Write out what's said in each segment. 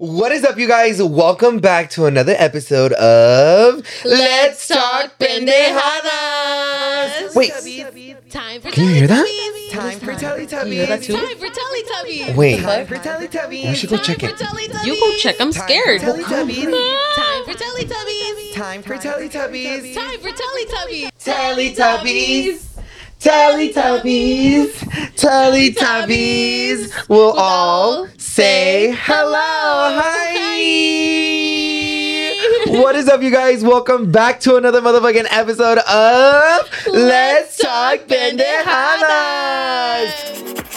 What is up, you guys? Welcome back to another episode of Let's Talk Pendejadas. Wait, Time for Can you hear that? Time for Can you hear that too? Time for Teletubbies. Wait, Time for Teletubbies. we should go Time check for it. You go check. I'm scared. Teletubbies. Time for Teletubbies. Time for Teletubbies. Time for Teletubbies. Teletubbies. Teletubbies. Teletubbies. We'll all say hello. Hi. What is up, you guys? Welcome back to another motherfucking episode of Let's Talk Pendejadas.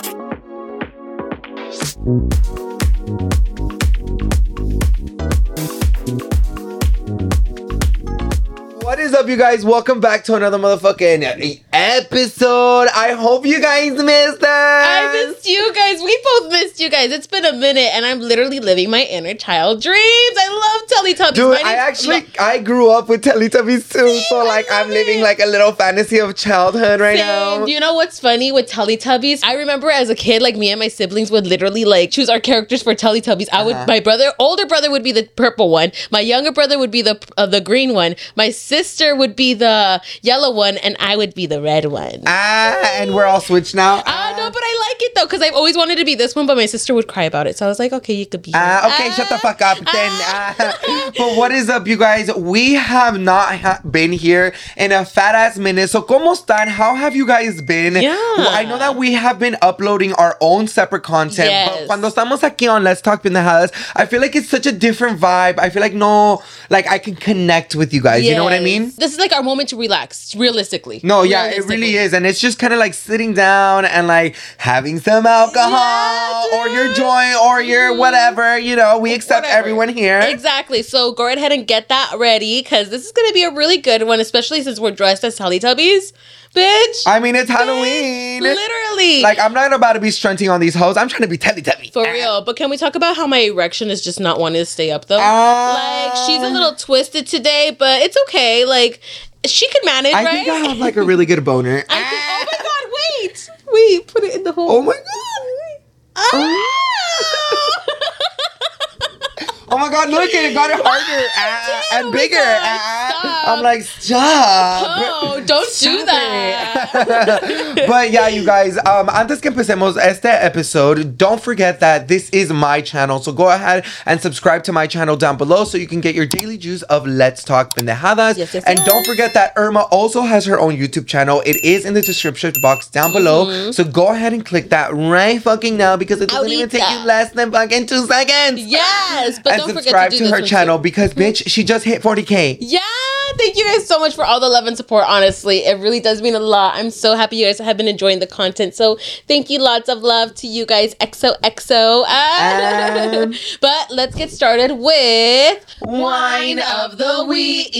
What is up, you guys? Welcome back to another motherfucking episode. I hope you guys missed us. I missed you guys. We both missed you guys. It's been a minute, and I'm literally living my inner child dreams. I love Teletubbies. Dude, I actually I grew up with Teletubbies too, so like I'm love living like a little fantasy of childhood right Same. now. Do you know what's funny with Teletubbies? I remember as a kid, like me and my siblings would literally like choose our characters for Teletubbies. I would, Uh-huh. my brother, older brother would be the purple one. My younger brother would be the uh, the green one. My sister would be the yellow one, and I would be the red one. Ah, and we're all switched now. Ah, no, but I like it though because I've always wanted to be this one, but my sister would cry about it. So I was like, okay, you could be. Ah, her. okay, shut the Ah, fuck up then. ah. Ah. but what is up, you guys? We have not ha- been here in a fat ass minute. So, ¿cómo están? How have you guys been? Yeah. Well, I know that we have been uploading our own separate content, but Yes. cuando estamos aquí on Let's Talk Pendejadas, I feel like it's such a different vibe. I feel like no, like I can connect with you guys. You know what I Yes. mean? This is like our moment to relax, realistically. No, yeah, it really is. And it's just kind of like sitting down and like having some alcohol Yeah, or your joint or your mm-hmm. whatever, you know, we accept Whatever. everyone here. Exactly. So go ahead and get that ready because this is going to be a really good one, especially since we're dressed as Teletubbies. Bitch. I mean, it's Halloween. Literally. Like, I'm not about to be strunting on these hoes. I'm trying to be Teletubby. for real. But can we talk about how my erection is just not wanting to stay up though? Ah. like she's a little twisted today, but it's okay. Like she can manage, I right? think I have like a really good boner. I think- oh my god, wait. Wait, put it in the hole. Oh my god. Oh my god, look at it, got it harder ah, Damn, and bigger. Ah. I'm like, stop. Oh, don't do that. but yeah, you guys, um, antes que empecemos este episode, don't forget that this is my channel. So go ahead and subscribe to my channel down below so you can get your daily juice of Let's Talk Pendejadas. Yes, yes, and don't forget that Irma also has her own YouTube channel. It is in the description box down below. So go ahead and click that right fucking now because it doesn't even take you less than fucking two seconds. Yes, but and don't subscribe to, to, her channel too. because bitch, she just hit 40k. Yeah, thank you guys so much for all the love and support. Honestly, it really does mean a lot. I'm so happy you guys have been enjoying the content. So thank you, lots of love to you guys. XOXO. Ah. Um, but let's get started with Wine of the week.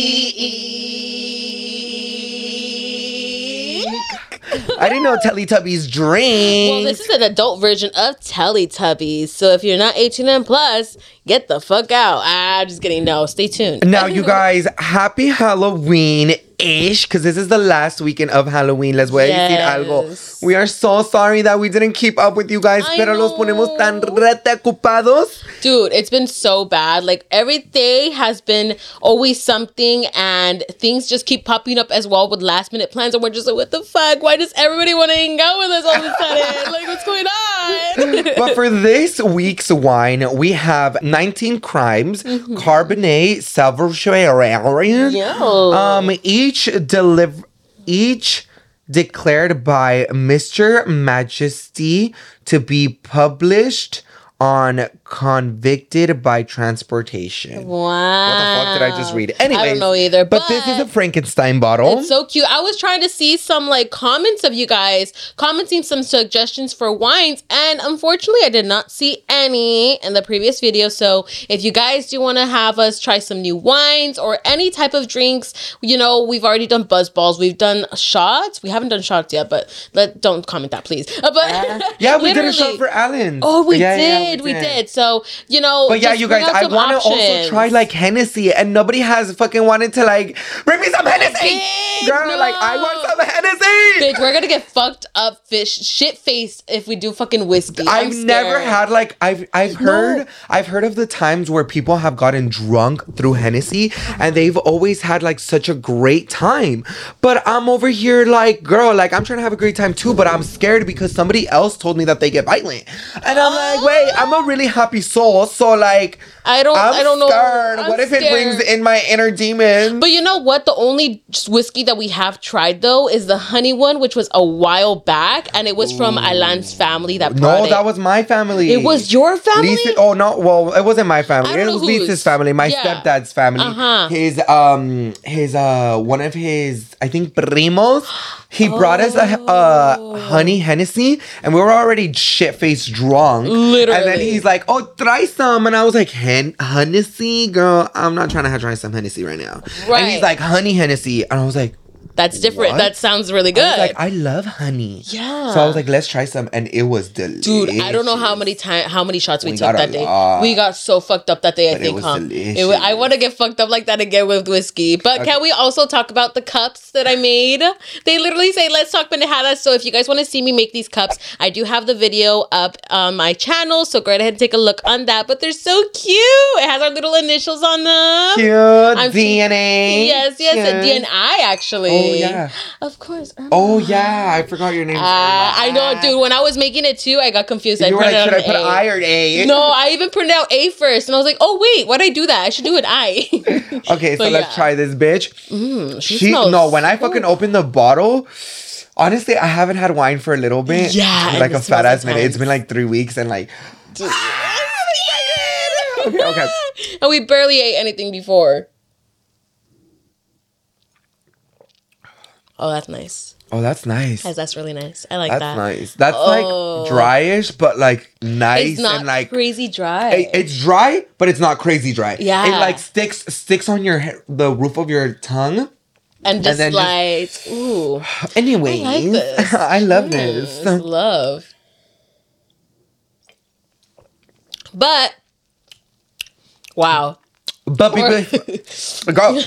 I didn't know Teletubbies drink. Well, this is an adult version of Teletubbies. So if you're not 18 and plus, get the fuck out. I'm just kidding. No, stay tuned. Now, you guys, happy Halloween ish, because this is the last weekend of Halloween. Les voy a decir algo. We are so sorry that we didn't keep up with you guys, I pero los know. ponemos tan rete ocupados. Dude, it's been so bad. Like every day has been always something, and things just keep popping up as well with last minute plans. And we're just like, what the fuck? Why does everybody want to hang out with us all of a sudden? like, what's going on? but for this week's wine, we have 19 Crimes, Cabernet Sauvignon. Yo. Um, each deliver each declared by Mr. Majesty to be published on convicted by transportation. wow. What the fuck did I just read? Anyway, I don't know either. But, But, this is a Frankenstein bottle. It's so cute. I was trying to see some like comments of you guys commenting some suggestions for wines, and unfortunately, I did not see any in the previous video. So, if you guys do want to have us try some new wines or any type of drinks, you know, we've already done buzz balls, we've done shots. We haven't done shots yet, but let don't comment that, please. Uh, but yeah, we did a shot for Allen. Oh, we yeah, did. Yeah, did, we did. So you know, But yeah, you guys, I want to also try like Hennessy, and nobody has fucking wanted to like bring me some Hennessy, Bitch, girl. Like I want some Hennessy. Bitch, we're gonna get fucked up, fish, shit faced if we do fucking whiskey. I'm I've never had like I've I've heard I've heard of the times where people have gotten drunk through Hennessy and they've always had like such a great time. But I'm over here like girl, like I'm trying to have a great time too, but I'm scared because somebody else told me that they get violent. And I'm like, wait, I'm a really happy soul, so like I don't. I'm I don't know. scared. I'm what if it scared. brings in my inner demon? But you know what? The only whiskey that we have tried though is the honey one, which was a while back, and it was from Alan's family that brought no, it. that was my family. It was your family. Lisa, oh no, well, it wasn't my family. It was Lisa's family, my Yeah. stepdad's family. Uh-huh. His um his uh one of his I think primos. He brought us a uh Oh. honey Hennessy, and we were already shit faced drunk. and then he's like, "Oh, try some," and I was like, "Hen Hennessy, girl, I'm not trying to have try some Hennessy right now." And he's like, "Honey Hennessy," and I was like, That's different. What? That sounds really good. I was like, I love honey. Yeah. So I was like, let's try some, and it was delicious. Dude, I don't know how many time how many shots we, We took that day. lot. We got so fucked up that day. I But it think, was huh? delicious. It wa- I want to get fucked up like that again with whiskey. But can we also talk about the cups that I made? They literally say, "Let's talk pendejadas." So if you guys want to see me make these cups, I do have the video up on my channel. So go ahead and take a look on that. But they're so cute. It has our little initials on them. Cute I'm- DNA. Yes, yes, a Cute. DNI actually. Oh yeah. Of course. Irma. Oh yeah. I forgot your name. Uh, I know, dude. When I was making it too, I got confused. I were like, should I put an I or A? No, I even printed out A first, and I was like, "Oh wait, why'd I do that? I should do an I." Okay, so But let's try this, bitch. she She no. When I fucking opened the bottle. Honestly, I haven't had wine for a little bit. Yeah, like a fat ass minute. It's been like three weeks, and like okay, okay. and we barely ate anything before. Oh, that's nice. Oh, that's nice. That's, that's really nice. I like That's that. That's nice. That's Oh. like dryish, but like nice It's not and like crazy dry. it- it's dry, but it's not crazy dry. Yeah. it like sticks sticks on your the roof of your tongue. and just then just- like, ooh, Anyway, I like this. I love Mm, this. love. But wow, But because girl,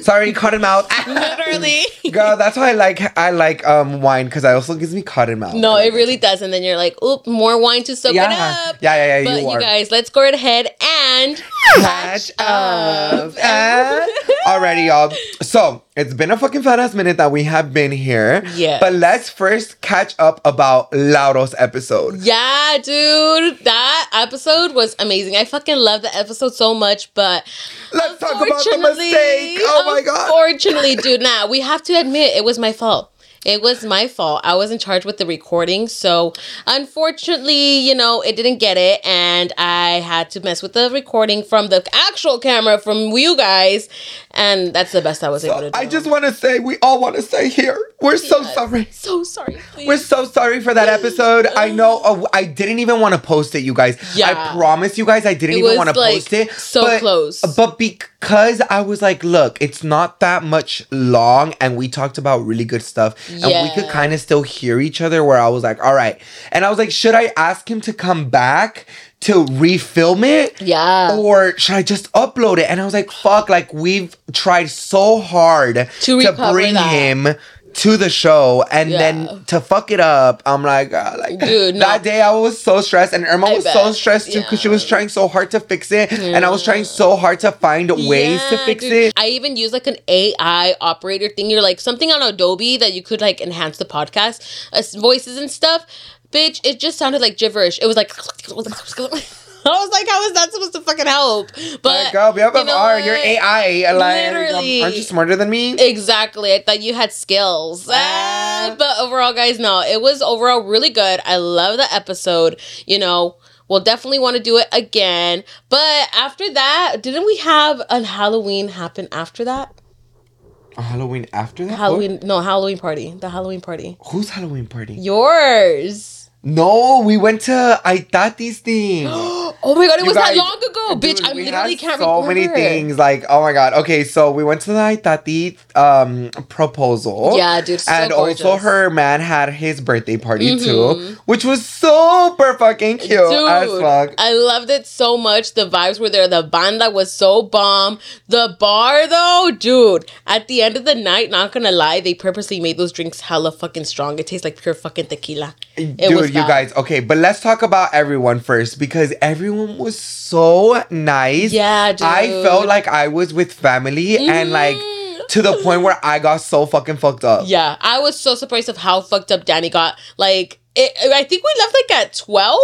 sorry, cotton mouth. literally. Girl, that's why I like I like um wine because it also gives me cotton mouth. No, it really does. And then you're like, oop, more wine to soak Yeah. it up. Yeah, yeah, yeah, But you you, guys, let's go ahead and catch up. Uh, Alrighty, y'all. So it's been a fucking fat ass minute that we have been here. Yeah. But let's first catch up about Lauro's episode. Yeah, dude, that episode was amazing. I fucking love the episode so much, but Let's talk about the mistake. Oh my god. Unfortunately, dude, nah, we have to admit it was my fault. It was my fault. I was in charge with the recording. So, unfortunately, you know, it didn't get it. And I had to mess with the recording from the actual camera from you guys. And that's the best I was able to do. I just want to say, we all want to say here, we're so sorry. So sorry. Please. We're so sorry for that episode. I know uh, I didn't even want to post it, you guys. Yeah. I promise you guys, I didn't It even want to like, post it. so but, close. But because I was like, look, it's not that much long, and we talked about really good stuff, and we could kind of still hear each other. Where I was like, all right, and I was like, should I ask him to come back? To refilm it, Yeah. or should I just upload it? And I was like, fuck, like we've tried so hard To recover bring that. him to the show and Yeah. then to fuck it up i'm like uh, like Dude, no. that day i was so stressed and irma I was so stressed too because she was trying so hard to fix it and i was trying so hard to find ways to fix dude. it I even use like an AI operator thing. You're like something on Adobe that you could like enhance the podcast uh, voices and stuff. Bitch, it just sounded like gibberish. It was like. I was like, how is that supposed to fucking help? But like we have you know are you're ai like um, Literally. aren't you smarter than me Exactly. I thought you had skills. Ah, but overall, guys, no, it was overall really good. I love the episode. You know, we'll definitely want to do it again. But after that, didn't we have a Halloween happen after that? A halloween after that Halloween, no, Halloween party. The Halloween party. Whose halloween party Yours. No, we went to Aitati's thing. Oh my god, it You was guys- that long ago, bitch. I literally can't so remember. So many things. Like, oh my god. Okay, so we went to the Aitati um proposal. Yeah, dude, so and also her man had his birthday party Mhm. too, which was super fucking cute as fuck. I loved it so much. The vibes were there. The banda was so bomb. The bar though, dude. At the end of the night, not gonna lie, they purposely made those drinks hella fucking strong. It tastes like pure fucking tequila. It Dude, was you guys, okay, but let's talk about everyone first because everyone was so nice. Yeah, dude. I felt like I was with family and like Mhm. to the point where I got so fucking fucked up. Yeah, I was so surprised of how fucked up Danny got. Like, it, I think we left like at twelve,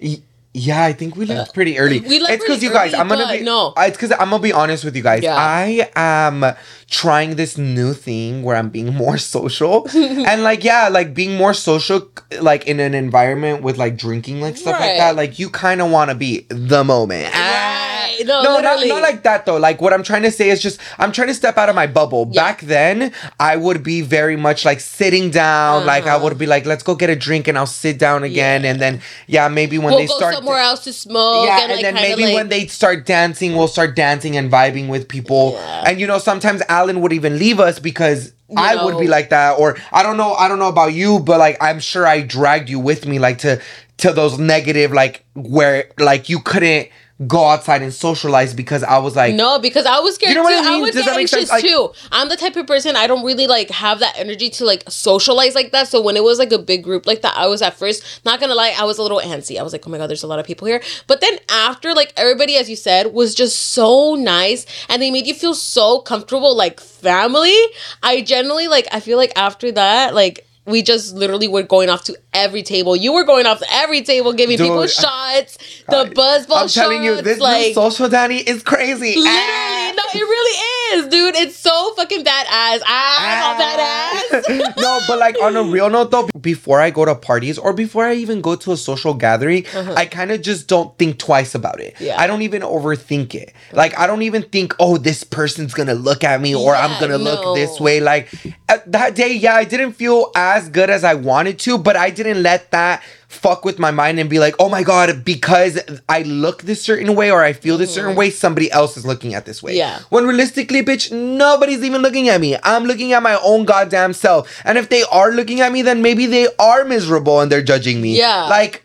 maybe. Y- Yeah, I think we left pretty early. we left it's because you guys. I'm gonna be no. It's because I'm gonna be honest with you guys. Yeah. I am trying this new thing where I'm being more social and like yeah, like being more social, like in an environment with like drinking like stuff like that. Like you kind of want to be the moment. Right. No, no, not, not like that though. Like what I'm trying to say is just I'm trying to step out of my bubble. Yeah. Back then, I would be very much like sitting down. Like I Uh-huh. would be like, let's go get a drink and I'll sit down again. Yeah. And then yeah, maybe when we'll they go start somewhere else to smoke. yeah, and, and, like, then maybe like, when they start dancing, we'll start dancing and vibing with people. Yeah. And you know, sometimes Alan would even leave us because You I would be like that. Or I don't know, I don't know about you, but like I'm sure I dragged you with me, like to to those negative, like where like you couldn't go outside and socialize because I was like, No, because I was scared You know what too. I I, mean? would Does get that make anxious sense? Like- too. I'm the type of person I don't really like have that energy to like socialize like that. So when it was like a big group like that, I was at first not gonna lie, I was a little antsy. I was like, oh my god, there's a lot of people here. But then after, like everybody, as you said, was just so nice and they made you feel so comfortable, like family. I generally like. I feel like after that, like. We just literally were going off to every table. You were going off to every table, giving people Dude, shots, the buzzball shots. I'm telling you, this like social Danny is crazy. Literally. No, it really is, dude. It's so fucking badass. Ah. I'm all badass. no, but like on a real note though, before I go to parties or before I even go to a social gathering, I kind of just don't think twice about it. Uh-huh. Yeah. I don't even overthink it. Like I don't even think, oh, this person's gonna look at me or I'm gonna no. look this way. Like at that day, yeah, I didn't feel as good as I wanted to, but I didn't let that fuck with my mind and be like, oh my god, because I look this certain way or I feel this certain way, somebody else is looking at this way. Mm-hmm. Yeah. When realistically, bitch, nobody's even looking at me. I'm looking at my own goddamn self. And if they are looking at me, then maybe they are miserable and they're judging me. Yeah. Like,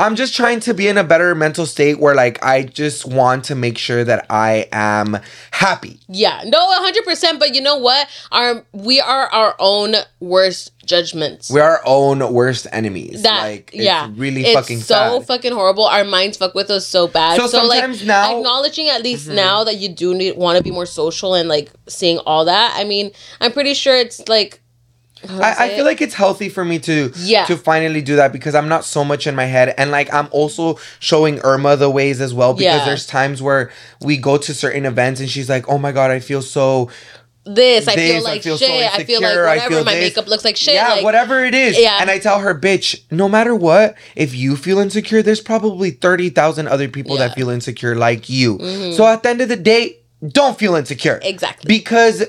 I'm just trying to be in a better mental state where, like, I just want to make sure that I am happy. yeah, no, hundred percent. But you know what? Our we are our own worst judgments. We're our own worst enemies. that like, it's yeah, really it's fucking so sad. fucking horrible. Our minds fuck with us so bad. So So, like now- Mm-hmm. acknowledging at least now that you do need want to be more social and like seeing all that. I mean, I'm pretty sure it's like. I, I feel like it's healthy for me to Yeah. to finally do that because I'm not so much in my head and like I'm also showing Irma the ways as well because Yeah. there's times where we go to certain events and she's like, "Oh my god, I feel so this. I this, feel I like feel so shit. I feel like insecure, I whatever. feel my this. makeup looks like shit. yeah, like, whatever it is." Yeah. And I tell her, "Bitch, no matter what, if you feel insecure, there's probably 30,000 other people Yeah. Mm-hmm. that feel insecure like you." So at the end of the day, don't feel insecure. Exactly. Because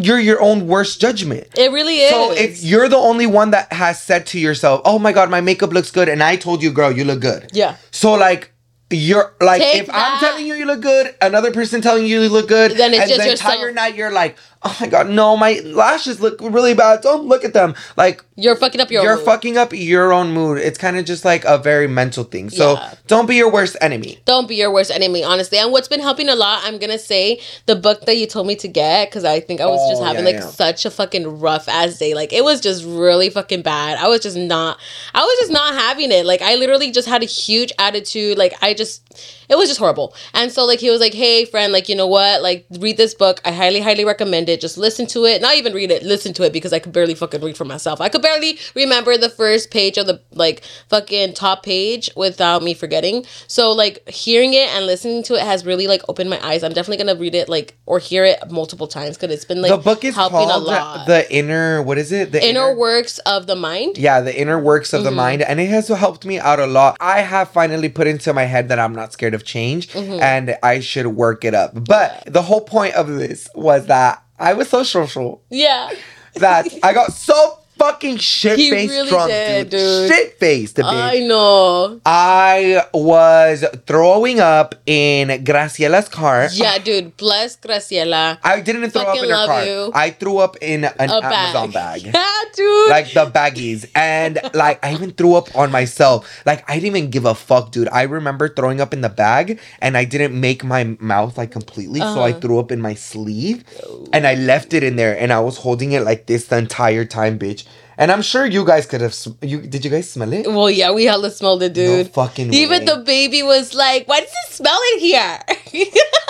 you're your own worst judgment. It really is. So if you're the only one that has said to yourself, "Oh my god, my makeup looks good," and I told you, "Girl, you look good," yeah. so like. You're like Take if I'm telling you you look good, another person telling you you look good, Then it's and just the entire night you're like, oh my god, no, my lashes look really bad. Don't look at them. Like You're fucking up your you're mood. fucking up your own mood. It's kind of just like a very mental thing. So Yeah. don't be your worst enemy. Don't be your worst enemy, honestly. And what's been helping a lot, I'm gonna say, the book that you told me to get, because I think I was just Oh, having yeah, like yeah. such a fucking rough ass day. Like it was just really fucking bad. I was just not, I was just not having it. Like I literally just had a huge attitude. Like I just, it was just horrible. And so like he was like, hey friend, like you know what, like read this book. I highly, highly recommend it. Just listen to it. Not even read it. Listen to it because I could barely fucking read for myself. I could barely remember the first page of the like fucking top page without me forgetting. So like hearing it and listening to it has really like opened my eyes. I'm definitely gonna read it like or hear it multiple times because it's been like the book is helping a called lot. the inner. What is it? The inner works of the mind. Yeah, the inner works of the Mm-hmm. mind, and it has helped me out a lot. I have finally put into my head that I'm not scared of change, Mm-hmm. and I should work it up. But the whole point of this was that I was so social Yeah. that I got so fucking shit faced really drunk, did, dude. Shit faced, bitch. I know. I was throwing up in Graciela's car. Yeah, dude. Bless Graciela. I didn't throw up in her love car. you. I threw up in an A Amazon bag. bag. Yeah, dude. like the baggies and like i even threw up on myself like i didn't even give a fuck dude i remember throwing up in the bag and i didn't make my mouth like completely so i Uh-huh. threw up in my sleeve and i left it in there and i was holding it like this the entire time bitch and i'm sure you guys could have sm- you did you guys smell it well, yeah, we hella smelled it, no dude. fucking Even way. the baby was like, "Why does it smell in here?"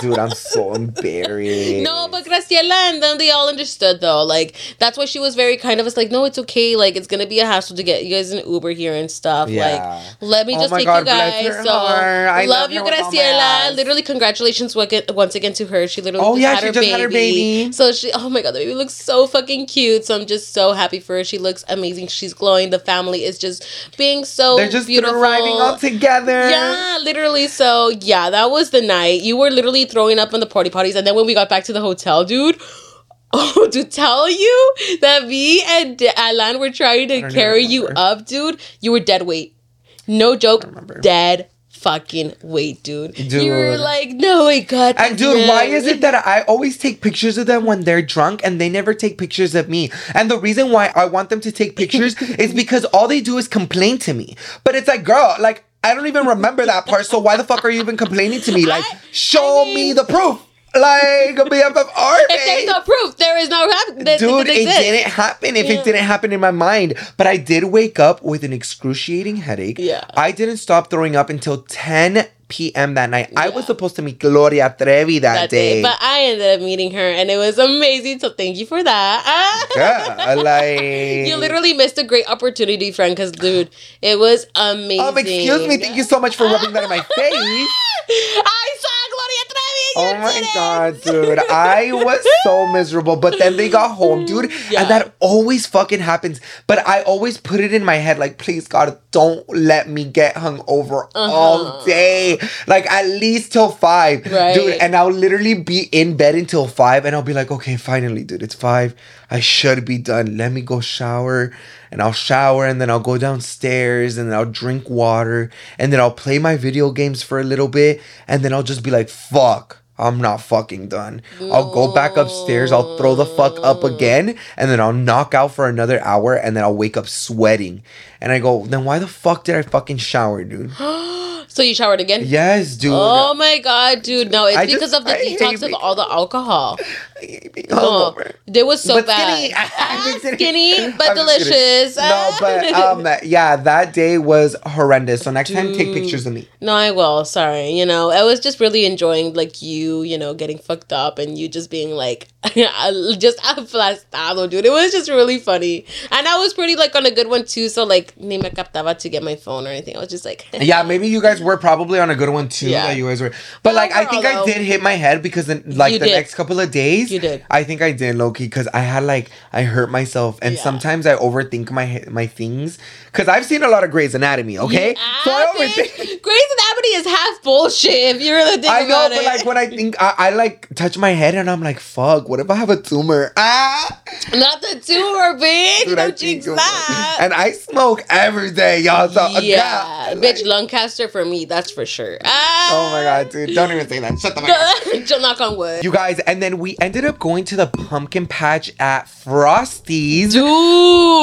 dude i'm so embarrassed No, but Graciela and them they all understood though. Like that's why she was very kind of us like, no, it's okay. Like it's gonna be a hassle to get you guys an Uber here and stuff. Yeah. Like let me Oh just take God, you guys. So. I love, love you, her with all my Graciela. Literally, congratulations once again to her. She literally Oh, just yeah, had she her just baby. had her baby. So she, oh my god, the baby looks so fucking cute. So I'm just so happy for her. She looks amazing. She's glowing. The family is just being so they're just beautiful. thriving all together Yeah, literally. So yeah, that was the night. You were literally throwing up on the party parties, and then when we got back to the hotel, dude. Oh, to tell you that me and Alan were trying to carry you up, dude. You were dead weight. No joke, dead fucking weight, dude. You were like, no, I got And dude, why man." is it that I always take pictures of them when they're drunk and they never take pictures of me? And the reason why I want them to take pictures is because all they do is complain to me. But it's like, girl, like I don't even remember that part. So why the fuck are you even complaining to me? Like, I- show I mean- me the proof. Like BFF art. If there's no proof, there is no hap- that- Dude, that it didn't happen if Yeah. it didn't happen in my mind. But I did wake up with an excruciating headache. Yeah. I didn't stop throwing up until 10 p.m. that night. I was supposed to meet Gloria Trevi that, that day. day. But I ended up meeting her, and it was amazing. So thank you for that. yeah, like You literally missed a great opportunity, friend. Because, dude, it was amazing. Um, excuse me. Thank you so much for rubbing that in my face. I saw Gloria Trevi. Oh my god, dude. I was so miserable. But then they got home, dude. Yeah. And that always fucking happens. But I always put it in my head, like, please God, don't let me get hungover all Uh-huh. day. Like at least till five. Right. Dude, and I'll literally be in bed until five and I'll be like, okay, finally, dude, it's five. I should be done. Let me go shower. And I'll shower and then I'll go downstairs and then I'll drink water and then I'll play my video games for a little bit and then I'll just be like, fuck. I'm not fucking done. I'll go back upstairs, I'll throw the fuck up again, and then I'll knock out for another hour, and then I'll wake up sweating. And I go, then why the fuck did I fucking shower, dude? So you showered again? Yes, dude. Oh my god, dude! No, it's I because just- of the I detox of all the alcohol. I hate being Oh, hungover. they was so But bad. skinny. Ah, just skinny, but I'm delicious. No, but um, yeah, that day was horrendous. So next time, take pictures of me. No, I will. Sorry. You know, I was just really enjoying like you, you know, getting fucked up and you just being like just aplastado, dude. It was just really funny. And I was pretty like on a good one too, so like ni me captaba to get my phone or anything. I was just like Yeah, maybe you guys were probably on a good one too. Yeah. That you guys were, but like I think I did hit my head because then like the did. next couple of days, You did. I think I did low key because I had like I hurt myself and Yeah. sometimes I overthink my my things because I've seen a lot of Grey's Anatomy. Okay, so I overthink. Grey's Anatomy is half bullshit if you really think I know, about but it. like when I think I, I like touch my head and I'm like, fuck, what if I have a tumor? Ah, Not the tumor, bitch. Dude, I Don't think jinx you- that. and I smoke every day, y'all. So yeah, God, bitch, like- lung cancer for me, that's for sure. Ah. oh my god, dude, don't even say that. Shut the fuck up. Knock on wood. You guys, and then we ended up going to the pumpkin patch at Frosty's Dude.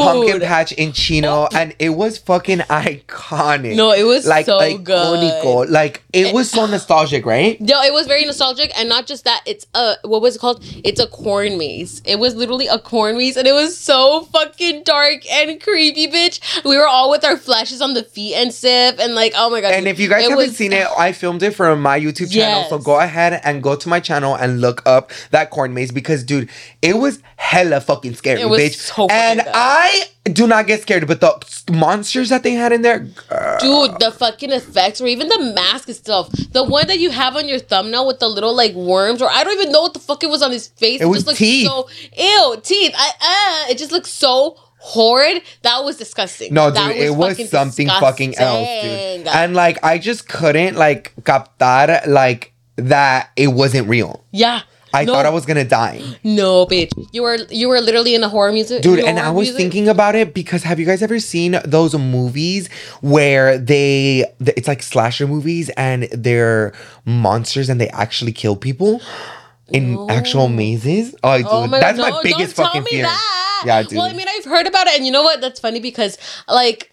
pumpkin patch in Chino, and it was fucking iconic. No, it was like so iconico. good. Like it was so nostalgic, right? No, it was very nostalgic, and not just that. It's a what was it called? It's a corn maze. It was literally a corn maze, and it was so fucking dark and creepy, bitch. We were all with our flashes on the feet and stuff, and like, oh my god. And if you guys haven't was- seen it, I filmed it from my YouTube channel. So go ahead and go to my channel and look up that corn maze because, dude, it was hella fucking scary, bitch. so and bad. I do not get scared, but the monsters that they had in there, girl. Dude, the fucking effects, or even the mask itself. The one that you have on your thumbnail with the little like worms, or I don't even know what the fuck it was on his face. It was just looks teeth. so ew, teeth. I uh, it just looks so horrid. That was disgusting. No, dude, That it was fucking something fucking else, dude. And like, I just couldn't like captar like that it wasn't real. yeah. I No. thought I was gonna die. No, bitch. You were you were literally in a horror music, Dude, and I was music- thinking about it because have you guys ever seen those movies where they it's like slasher movies and they're monsters and they actually kill people in actual mazes? Oh, dude, Oh my that's God, my biggest fucking fear. That. Yeah, dude. Well, I mean, I've heard about it, and you know what? That's funny because like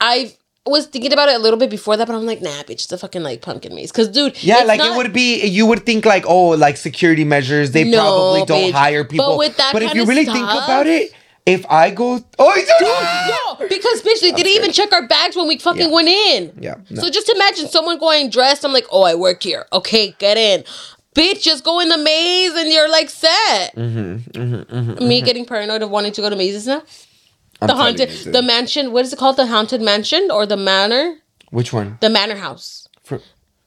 I was thinking about it a little bit before that, but I'm like, nah, bitch, it's a fucking like pumpkin maze. Because, dude, yeah, like not- it would be. You would think like, oh, like security measures. They No, probably don't bitch. hire But people. with that but if you really think about it, if I go, oh, dude, No, because bitch, they didn't even check our bags when we fucking Yeah. went in. Yeah, no. So just imagine someone going dressed. I'm like, oh, I work here. Okay, get in. Bitch, just go in the maze and you're like set. Mm-hmm, mm-hmm, mm-hmm Me mm-hmm. getting paranoid of wanting to go to mazes now. I'm the haunted, the mansion. What is it called? The haunted mansion or the manor? Which one? The manor house. For-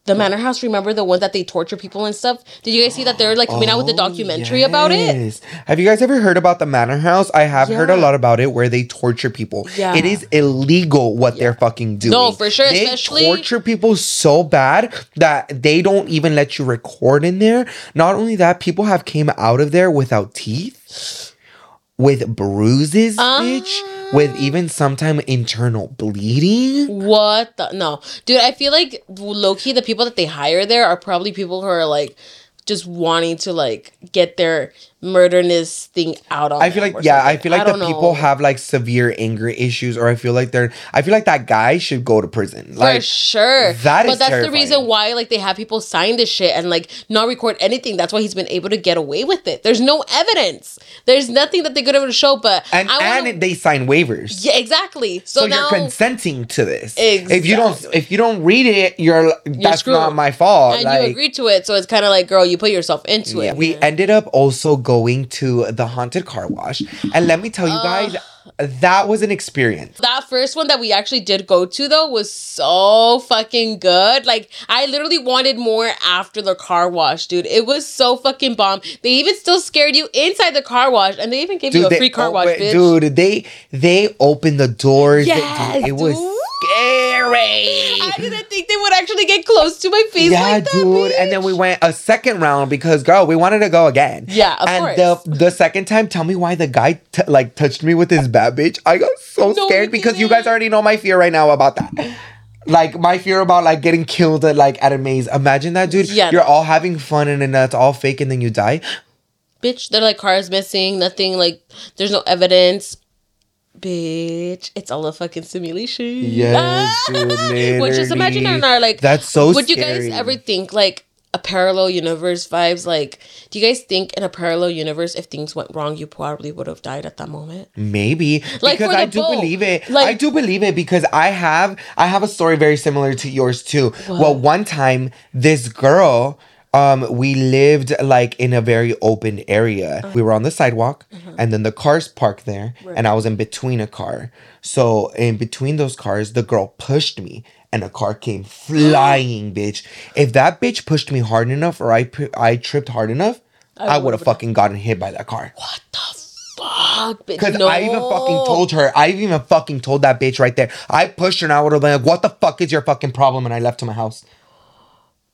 The manor house. Remember the one that they torture people and stuff? Did you guys see that they're like coming out with a Oh, documentary about it? Have you guys ever heard about the Manor House? I have heard a lot about it where they torture people. Yeah. It is illegal what they're fucking doing. No, for sure, They especially- torture people so bad that they don't even let you record in there. Not only that, people have came out of there without teeth, with bruises, Ah. bitch, with even sometime internal bleeding. What the no, dude? I feel like low key the people that they hire there are probably people who are like just wanting to like get their murderness thing out on. I feel like yeah, I feel like don't the know. people have like severe anger issues, or I feel like they're. I feel like that guy should go to prison. for Like sure. that but is that's the reason why like they have people sign this shit and like not record anything. That's why he's been able to get away with it. There's no evidence. There's nothing that they could ever show. But and I wanna, and they sign waivers. yeah, exactly. So, So, now you're consenting to this. If you don't, if you don't read it, you're, that's screwed. not my fault. and like, you agreed to it, so it's kind of like, girl, you put yourself into yeah. it. We ended up also going to the haunted car wash, and let me tell you guys, that was an experience. That first one that we actually did go to though was so fucking good. Like I literally wanted more after the car wash, dude. It was so fucking bomb. They even still scared you inside the car wash, and they even gave you a free car wash, bitch. dude, they they opened the doors. They- Yes, dude, it was dude. Scary. I didn't think they would actually get close to my face yeah, like that, dude. And then we went a second round because, girl, we wanted to go again. Yeah, of and course. the the second time, tell me why the guy t- like touched me with his bad bitch. I got so No, scared because you guys already know my fear right now about that. Like my fear about like getting killed at like at a maze. Imagine that, dude. Yeah, You're all having fun and then that's all fake and then you die. bitch. They're like cars missing, nothing. Like there's no evidence. Bitch, it's all a fucking simulation. Yes, ah! dude, Which is imagine literally. in our like. That's so Would you guys ever think like a parallel universe vibes? Like, do you guys think in a parallel universe, if things went wrong, you probably would have died at that moment? Maybe Like, because I do boat. believe it. Like- I do believe it because I have I have a story very similar to yours too. Well, one time this girl um we lived like in a very open area. Uh-huh. We were on the sidewalk and then the cars parked there and I was in between a car. So in between those cars the girl pushed me and a car came flying, bitch. If that bitch pushed me hard enough or I I tripped hard enough, I, would have fucking gotten hit by that car. What the fuck, bitch? Because no. I even fucking told her, I even fucking told that bitch right there. I pushed her and I would have been like, what the fuck is your fucking problem? And I left to my house.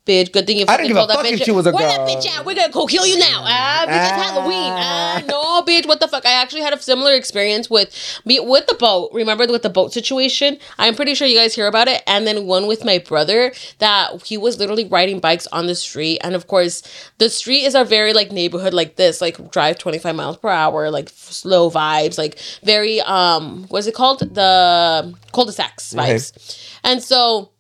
Bitch, good thing you I didn't give a told that fuck bitch. if she was a Where that bitch at? We're gonna go kill you now. Ah, bitch, it's Halloween. Ah, no, bitch, what the fuck? I actually had a similar experience with me with the boat. Remember with the boat situation? I'm pretty sure you guys hear about it. And then one with my brother that he was literally riding bikes on the street. And of course, the street is our very like neighborhood like this, like drive 25 miles per hour, like slow vibes, like very um, what's it called? The cul-de-sacs Okay. vibes. And so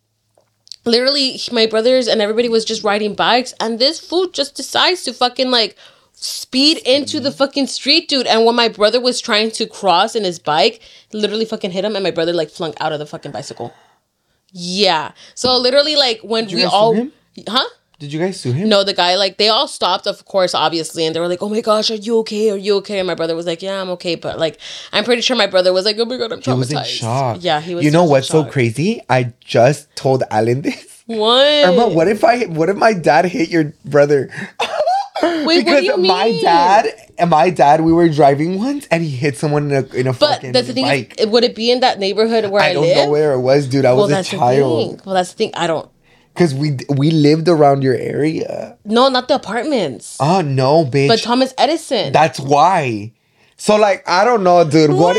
literally my brothers and everybody was just riding bikes and this fool just decides to fucking like speed into the fucking street dude. And when my brother was trying to cross in his bike literally fucking hit him and my brother like flung out of the fucking bicycle. Yeah. So literally like when we all him? huh Did you guys sue him? no the guy like they all stopped of course obviously and they were like oh my gosh are you okay are you okay and my brother was like yeah i'm okay but like i'm pretty sure my brother was like oh my god i'm traumatized He was in shock. yeah he was You know what's so crazy? I just told Alan this. what Irma, what if I what if my dad hit your brother? Wait, what because do you my mean? dad and my dad, we were driving once and he hit someone in a in a But fucking that's the thing. bike. Is, would it be in that neighborhood where I, I don't live? know where it was, dude. I well, was a child. Well, that's the thing. I don't. Cause we we lived around your area. No, not the apartments. Oh no, bitch. but Thomas Edison. That's why. So like I don't know, dude. What what?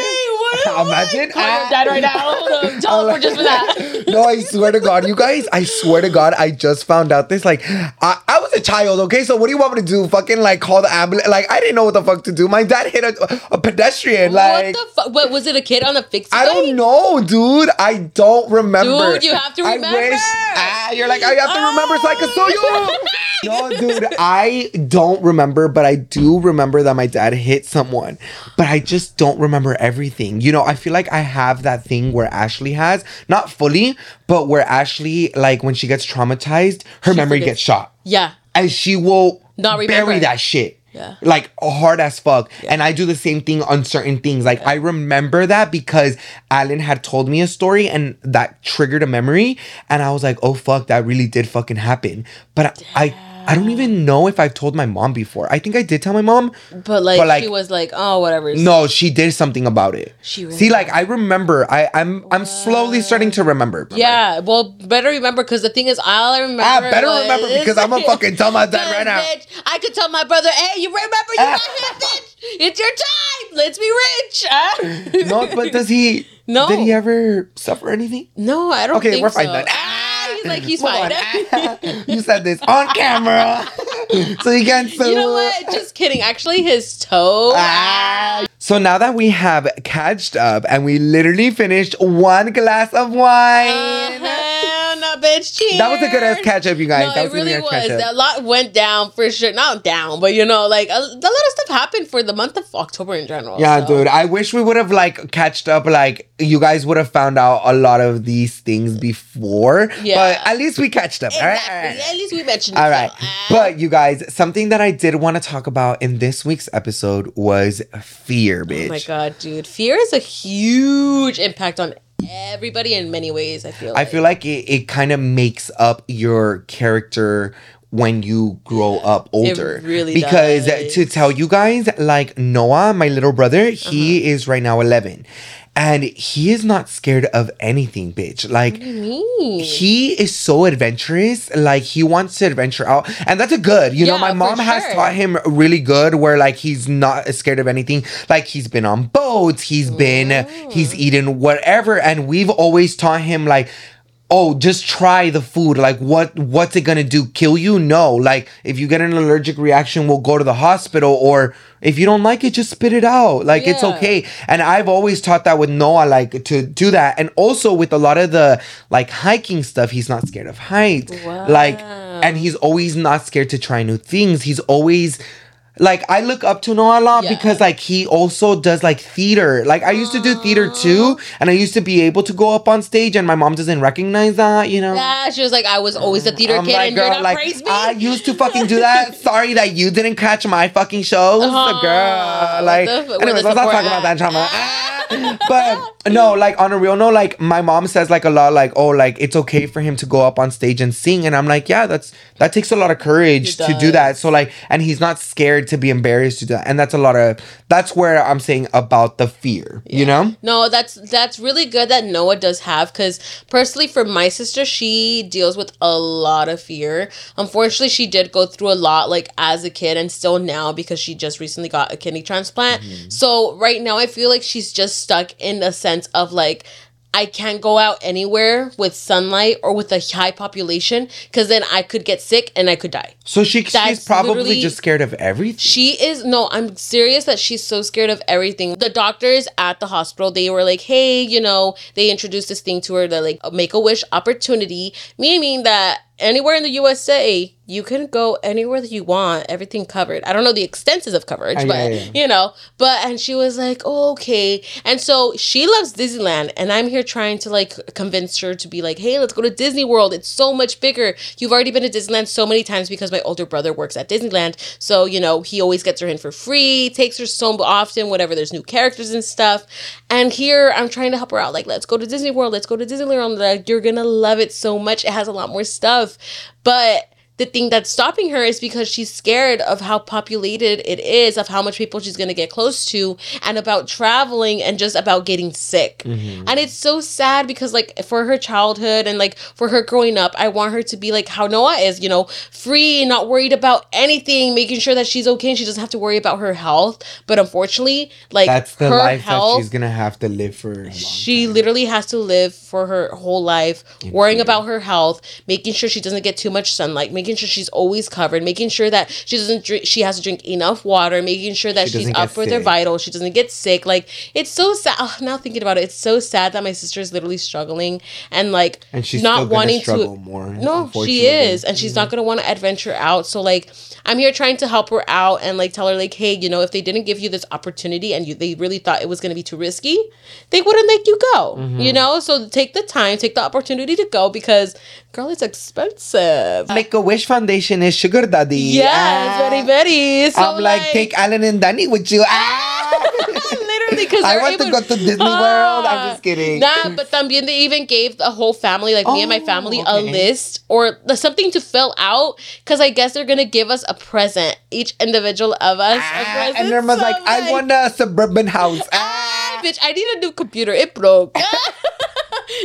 imagine I'm dead right now. On. Teleport just for that. no, I swear to God, you guys, I swear to God, I just found out this. Like, I, I was a child, okay? So what do you want me to do? Fucking like call the ambulance? Like, I didn't know what the fuck to do. My dad hit a, a pedestrian. Like, what the fuck? What was it? A kid on a fixie? I don't know, dude. I don't remember. Dude, you have to I remember. wish. Ah, you're like, I have to remember so I can sue you. No, dude, I don't remember, but I do remember that my dad hit someone. But I just don't remember everything. You know, I feel like I have that thing where Ashley has, not fully, but where Ashley, like when she gets traumatized, her memory forgets. gets shot. Yeah. And she will Not remember. bury that shit. Yeah. Like hard as fuck. And I do the same thing on certain things. Like I remember that because Alan had told me a story and that triggered a memory. And I was like, oh fuck, that really did fucking happen. But I I don't even know if I've told my mom before. I think I did tell my mom. But like, But, like- she was like, oh, whatever. No, she did something about it. She really See, like I remember. I I'm I'm slowly starting to remember. Yeah, well, better remember because the thing is, all I remember. I better was- remember because I'm gonna fucking tell my dad right now. Bitch, I could tell my brother, "Hey, you remember you got Ah. hit, bitch? It's your time. Let's be rich." Huh? No, but does he? No. Did he ever suffer anything? no, I don't Okay, we're fine so. then. Ah, he's like, he's fine. you said this on camera, so you can sue. you know what? Just kidding. Actually, his toe. Ah. So now that we have catched up and we literally finished one glass of wine. Uh-huh, bitch. Cheers. That was a good ass catch up, you guys. No, that it really a good was. ass catch up. A lot went down for sure. Not down, but you know, like a, a lot of stuff happened for the month of October in general. Yeah, so. dude. I wish we would have like catched up. Like you guys would have found out a lot of these things before. Yeah. But at least we catched up. all right? Exactly. All right. At least we mentioned. All right. so, ah. But you guys, something that I did want to talk about in this week's episode was fear, bitch. Oh my god, dude. Fear is a huge impact on everybody in many ways, I feel I like. feel like it, it kind of makes up your character when you grow up older. really because does. to tell you guys, like Noah, my little brother, he Uh-huh. is right now 11. And he is not scared of anything, bitch. Like he is so adventurous. Like he wants to adventure out, and that's a good. You know, my mom has taught him really good. Where like he's not scared of anything. Like he's been on boats. He's been. He's eaten whatever, and we've always taught him like. Oh, just try the food. Like, what? What's it gonna do? Kill you? No. Like, if you get an allergic reaction, we'll go to the hospital. Or if you don't like it, just spit it out. Like, it's okay. And I've always taught that with Noah, like to do that. And also with a lot of the like hiking stuff, he's not scared of heights. Like, and he's always not scared to try new things. He's always like I look up to Noah a lot Yeah. because like he also does like theater. Like I used to do theater too, and I used to be able to go up on stage, and my mom doesn't recognize that, you know. Yeah, she was like, I was always a theater I'm kid like, and you're girl, not like praise me. I used to fucking do that. Sorry that you didn't catch my fucking shows, Aw, uh-huh. girl. Like, anyways, let's not talk about that at? Ah! But no, like on a real note, like my mom says like a lot, like oh, like it's okay for him to go up on stage and sing, and I'm like, yeah, that's that takes a lot of courage to do that. So like, and he's not scared to be embarrassed to do that, and that's a lot of that's where I'm saying about the fear, you know. No, that's that's really good that Noah does have because personally for my sister, she deals with a lot of fear. Unfortunately, she did go through a lot like as a kid and still now because she just recently got a kidney transplant. Mm-hmm. So right now I feel like she's just stuck in a sense of like I can't go out anywhere with sunlight or with a high population because then I could get sick and I could die. So she she's probably just scared of everything. She is no, I'm serious that she's so scared of everything. The doctors at the hospital, they were like, "Hey, you know, they introduced this thing to her, the like make a wish opportunity, meaning that anywhere in the USA, you can go anywhere that you want, everything covered. I don't know the extenses of coverage, Uh, but yeah, yeah. you know, but and she was like, oh, "Okay." And so she loves Disneyland, and I'm here trying to like convince her to be like, "Hey, let's go to Disney World. It's so much bigger. You've already been to Disneyland so many times because my older brother works at Disneyland. So, you know, he always gets her in for free, takes her so often whenever there's new characters and stuff. And here I'm trying to help her out. Like, let's go to Disney World. Let's go to Disneyland. Like, you're going to love it so much. It has a lot more stuff. But the thing that's stopping her is because she's scared of how populated it is, of how much people she's going to get close to, and about traveling and just about getting sick. Mm-hmm. And it's so sad because, like, for her childhood and like for her growing up, I want her to be like how Noah is, you know, free, and not worried about anything, making sure that she's okay and she doesn't have to worry about her health. But unfortunately, like, That's the life health, that she's gonna have to live for. she time. literally has to live for her whole life worrying about her health making sure she doesn't get too much sunlight making sure she's always covered making sure that she doesn't drink she has to drink enough water making sure that She she's up for their sick. vitals she doesn't get sick like it's so sad oh, now thinking about it it's so sad that my sister is literally struggling and like and she's not wanting struggle to more. no, she is, and she's not mm-hmm. gonna want to adventure out. So like, I'm here trying to help her out and like tell her like, hey, you know, if they didn't give you this opportunity and you they really thought it was gonna be too risky, they wouldn't let you go. Mm-hmm. You know, so take the time, take the opportunity to go because girl, it's expensive. Make a Wish Foundation is sugar daddy. Yes, Ah. very very. So I'm like, take Alan and Danny with you. Ah. literally because I want to go to Disney World. I'm just kidding. Nah, but también they even gave the whole family, like me and my Oh, family, a list or something to fill out because I guess they're gonna give us a present, each individual of us. a Ah, present. and Irma's So like, I want a suburban house. Ah, Ah. bitch, I need a new computer. It broke.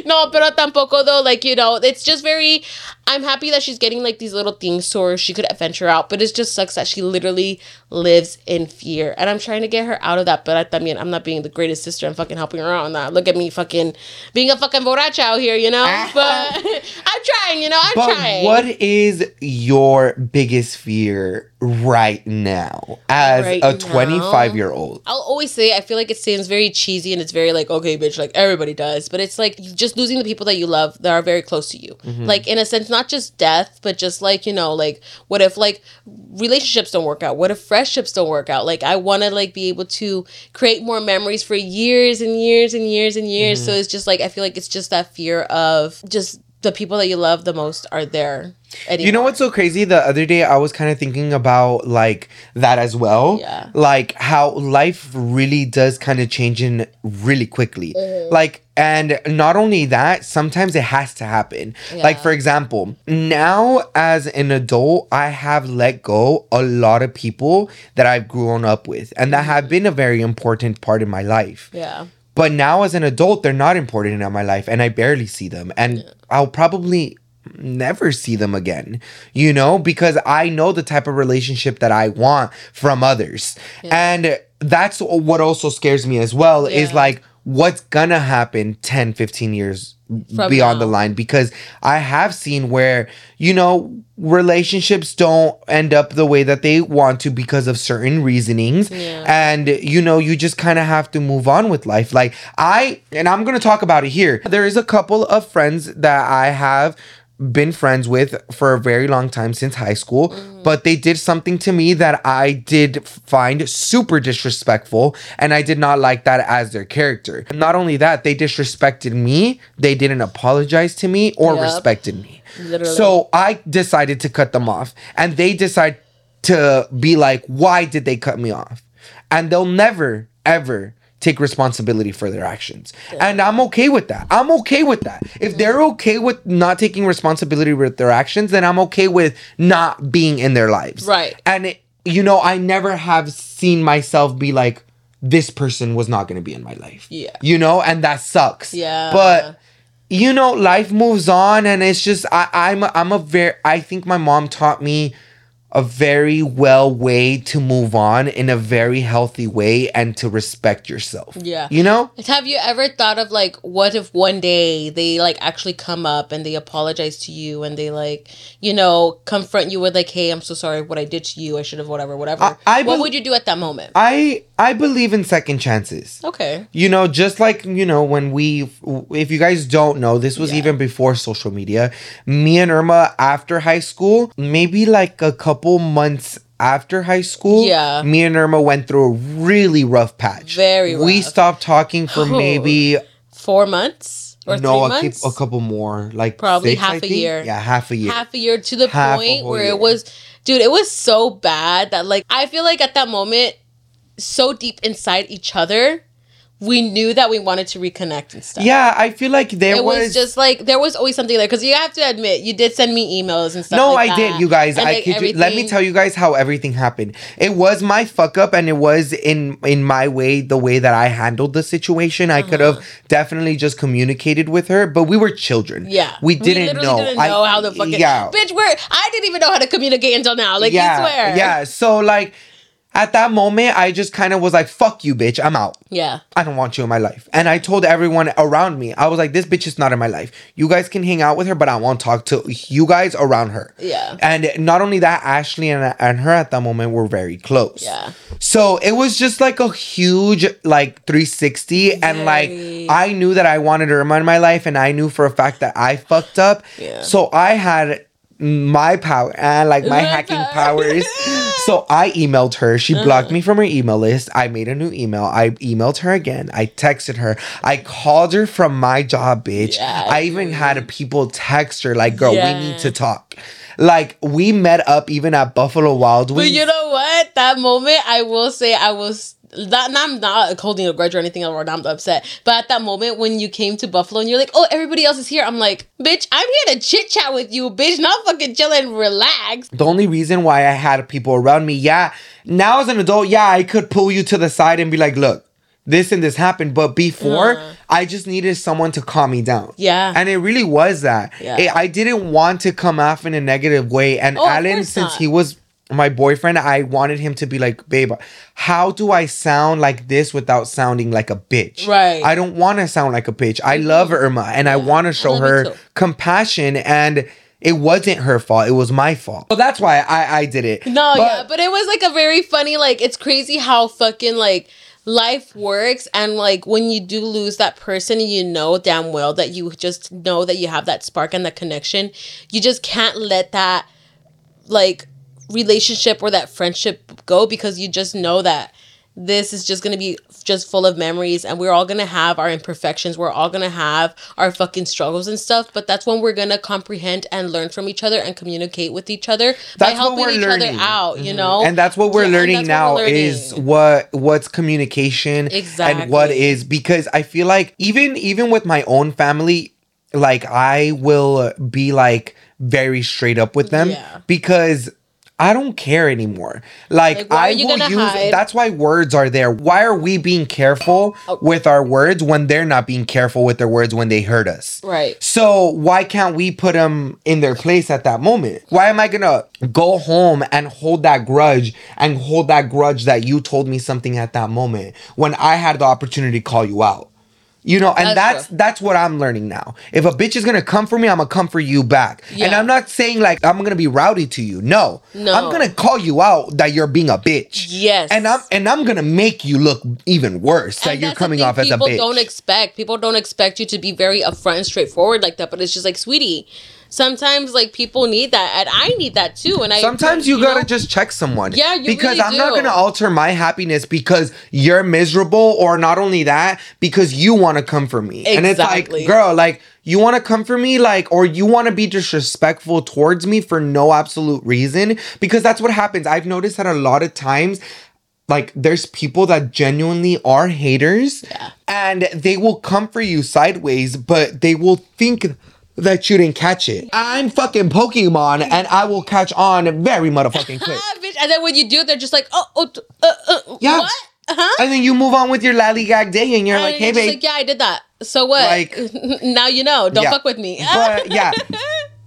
no, pero tampoco though. Like you know, it's just very. I'm happy that she's getting like these little things so she could venture out. But it just sucks that she literally lives in fear, and I'm trying to get her out of that. But I, mean, I'm not being the greatest sister. I'm fucking helping her out on that. Look at me, fucking being a fucking borracha out here, you know. Ah. but I'm trying, you know. I'm But trying. what is your biggest fear right now as Right a 25 year old? I'll always say I feel like it seems very cheesy and it's very like okay bitch like everybody does but it's like you just losing the people that you love that are very close to you Mm-hmm. like in a sense not just death but just like you know like what if like relationships don't work out what if friendships don't work out like I want to like be able to create more memories for years and years and years and years Mm-hmm. so it's just like I feel like it's just that fear of just the people that you love the most are there anymore. You know what's so crazy? The other day I was kind of thinking about like that as well. Yeah. Like how life really does kind of change in really quickly. Mm-hmm. Like and not only that, sometimes it has to happen. Yeah. Like for example, now as an adult, I have let go a lot of people that I've grown up with and that have been a very important part in my life. yeah But now as an adult, they're not important in my life and I barely see them. And I'll probably never see them again, you know, because I know the type of relationship that I want from others. And that's what also scares me as well is like what's gonna happen 10, 15 years From beyond the line because I have seen where, you know, relationships don't end up the way that they want to because of certain reasonings. Yeah. And, you know, you just kind of have to move on with life. Like, I, and I'm to talk about it here. There is a couple of friends that I have been friends with for a very long time since high school, mm. but they did something to me that I did find super disrespectful, and I did not like that as their character. Not only that, they disrespected me, they didn't apologize to me or Yep. respected me. Literally. So I decided to cut them off, and they decide to be like, why did they cut me off? And they'll never, ever take responsibility for their actions. And I'm okay with that. I'm okay with that. If mm-hmm. they're okay with not taking responsibility with their actions, then I'm okay with not being in their lives. Right. And, it, you know, I never have seen myself be like, this person was not going to be in my life. Yeah. You know, and that sucks. Yeah. But you know, life moves on, and it's just I, I'm I'm a very I think my mom taught me a very well way to move on in a very healthy way and to respect yourself. Yeah. You know? Have you ever thought of like what if one day they like actually come up and they apologize to you and they like, you know, confront you with like, hey, I'm so sorry what I did to you. I should have whatever, whatever. I- I what would you do at that moment? I I believe in second chances. okay. You know, just like, you know, when we, if you guys don't know, this was Yeah. even before social media. Me and Irma, after high school, maybe like a couple months after high school, Yeah. me and Irma went through a really rough patch. Very We stopped talking for oh. maybe, Four months or no, three a, months? a couple more. Like Probably six, half I a think. year. Yeah, half a year. half a year to the Half point where year. it was dude it was so bad that like i feel like at that moment so deep inside each other we knew that we wanted to reconnect and stuff. Yeah, I feel like there It was, was, just like there was always something there because you have to admit you did send me emails and stuff. no, like I did, you guys. And, I like, kid you. Let me tell you guys how everything happened. It was my fuck up, and it was in in my way, the way that I handled the situation. I could have definitely just communicated with her, but we were children. Uh-huh. Yeah, we didn't literally know. Didn't I- know how the fucking yeah, bitch. We're I didn't even know how to communicate until now. Like yeah, you swear. yeah. So like, at that moment, I just kind of was like, "Fuck you, bitch. I'm out." yeah. I don't want you in my life. And I told everyone around me, I was like, this bitch is not in my life. You guys can hang out with her, but I won't talk to you guys around her. Yeah. And not only that, Ashley and, and her at that moment were very close. Yeah. So it was just like a huge like 360. And like I knew that I wanted Irma in my life, and I knew for a fact that I fucked up. Yeah. So I had my power and like my hacking powers. so I emailed her. She uh-huh. blocked me from her email list. I made a new email. I emailed her again. I texted her. I called her from my job, bitch. Yeah, I even had people text her like, "Girl, Yeah. we need to talk." Like we met up even at Buffalo Wild Wings. But you know what? That moment, I will say, I was. That, and I'm not holding a grudge or anything, or I'm upset. But at that moment, when you came to Buffalo and you're like, "Oh, everybody else is here," I'm like, "Bitch, I'm here to chit chat with you, bitch. Not fucking chill and relax." the only reason why I had people around me, yeah, now as an adult, yeah, I could pull you to the side and be like, look, this and this happened. But before, Uh. I just needed someone to calm me down. Yeah. And it really was that. Yeah. It- I didn't want to come off in a negative way. And Oh, Alan, since not. he was my boyfriend, I wanted him to be like, babe, how do I sound like this without sounding like a bitch? Right. I don't want to sound like a bitch. I mm-hmm. love Irma and I want to show her her too. compassion and it wasn't her fault. It was my fault. So that's why I, I did it. No, But- yeah, but it was like a very funny, like it's crazy how fucking like life works and like when you do lose that person you know damn well that you just know that you have that spark and that connection you just can't let that like relationship or that friendship go because you just know that this is just gonna be just full of memories and we're all gonna have our imperfections we're all gonna have our fucking struggles and stuff but that's when we're gonna comprehend and learn from each other and communicate with each other by That's what helping we're each learning. other out you Mhm. know and that's what we're Yeah, learning that's what now we're learning. is what what's communication exactly and what is because i feel like even even with my own family like i will be like very straight up with them Yeah. because I don't care anymore. Like, Like, I will use hide? that's why words are there. Why are we being careful Oh. with our words when they're not being careful with their words when they hurt us? right So why can't we put them in their place at that moment? Why am I gonna go home and hold that grudge and hold that grudge that you told me something at that moment when I had the opportunity to call you out? You know, and That's that's that's what I'm learning now. If a bitch is gonna come for me, I'm gonna come for you back. And I'm not saying like I'm gonna be rowdy to you. No. No. I'm gonna call you out that you're being a bitch. Yes. And I'm and I'm gonna make you look even worse that you're coming off as a people bitch. don't expect people don't expect you to be very upfront and straightforward like that but it's just like sweetie sometimes like people need that and i need that too and i Sometimes you, gotta know, just check someone. Yeah, you because really I'm not gonna alter my happiness because you're miserable, or not only that, because you want to come for me. exactly. And it's like, girl, like you want to come for me, like, or you want to be disrespectful towards me for no absolute reason, because that's what happens. I've noticed that a lot of times. Like there's people that genuinely are haters Yeah. and they will come for you sideways, but they will think that you didn't catch it. I'm fucking Pokemon and I will catch on very motherfucking quick. and then when you do they're just like oh, oh t- uh, uh, Yeah. what uh-huh And then you move on with your lollygag day and you're like, hey babe. like yeah i did that so what Like- now you know don't Yeah. fuck with me But yeah.